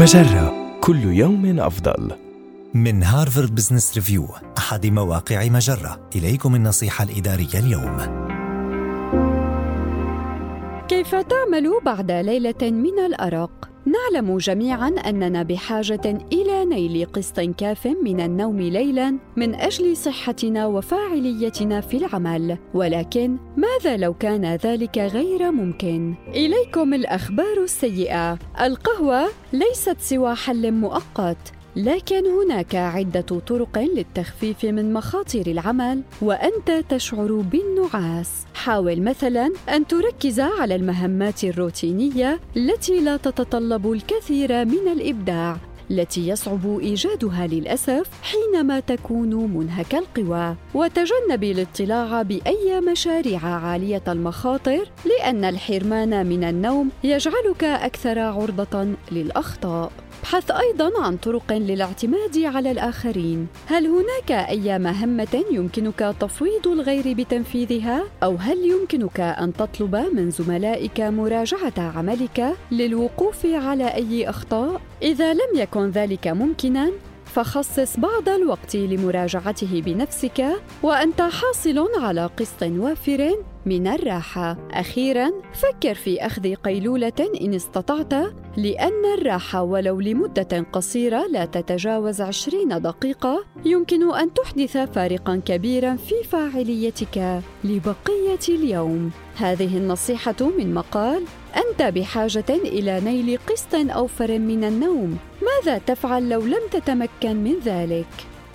مجرة. كل يوم أفضل. من هارفارد بزنس ريفيو أحد مواقع مجرة. إليكم النصيحة الإدارية اليوم. كيف تعمل بعد ليلة من الأرق؟ نعلم جميعا أننا بحاجة إلى نيل قسط كاف من النوم ليلا من أجل صحتنا وفاعليتنا في العمل ولكن ماذا لو كان ذلك غير ممكن؟ إليكم الأخبار السيئة. القهوة ليست سوى حل مؤقت. لكن هناك عدة طرق للتخفيف من مخاطر العمل وأنت تشعر بالنعاس. حاول مثلاً أن تركز على المهمات الروتينية التي لا تتطلب الكثير من الإبداع التي يصعب إيجادها للأسف حينما تكون منهك القوى وتجنب الاطلاع بأي مشاريع عالية المخاطر لأن الحرمان من النوم يجعلك أكثر عرضة للأخطاء ابحث أيضا عن طرق للاعتماد على الآخرين. هل هناك أي مهمة يمكنك تفويض الغير بتنفيذها؟ أو هل يمكنك أن تطلب من زملائك مراجعة عملك للوقوف على أي أخطاء؟ إذا لم يكن ذلك ممكنا فخصص بعض الوقت لمراجعته بنفسك وأنت حاصل على قسط وافر من الراحة. أخيرا فكر في أخذ قيلولة إن استطعت لأن الراحة ولو لمدة قصيرة لا تتجاوز عشرين دقيقة يمكن أن تحدث فارقا كبيرا في فاعليتك لبقية اليوم. هذه النصيحة من مقال أنت بحاجة إلى نيل قسط أوفر من النوم. ماذا تفعل لو لم تتمكن من ذلك؟